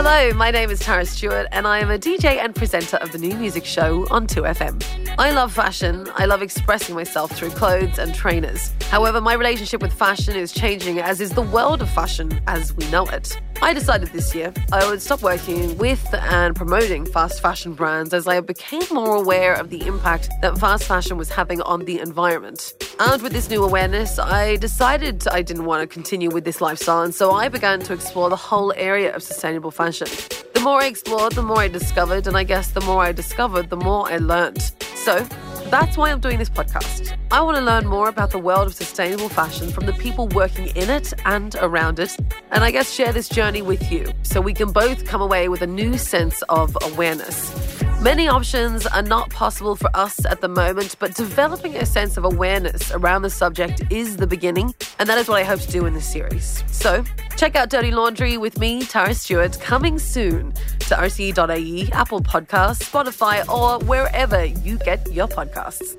Hello, my name is Tara Stewart, and I am a DJ and presenter of the new music show on 2FM. I love fashion. I love expressing myself through clothes and trainers. However, my relationship with fashion is changing, as is the world of fashion as we know it. I decided this year I would stop working with and promoting fast fashion brands as I became more aware of the impact that fast fashion was having on the environment. And with this new awareness, I decided I didn't want to continue with this lifestyle, and so I began to explore the whole area of sustainable fashion. The more I explored, the more I discovered, and I guess the more I discovered, the more I learned. So, that's why I'm doing this podcast. I want to learn more about the world of sustainable fashion from the people working in it and around it, and I guess share this journey with you so we can both come away with a new sense of awareness. Many options are not possible for us at the moment, but developing a sense of awareness around the subject is the beginning, and that is what I hope to do in this series. So, check out Dirty Laundry with me, Tara Stewart, coming soon to rte.ie, Apple Podcasts, Spotify, or wherever you get your podcasts.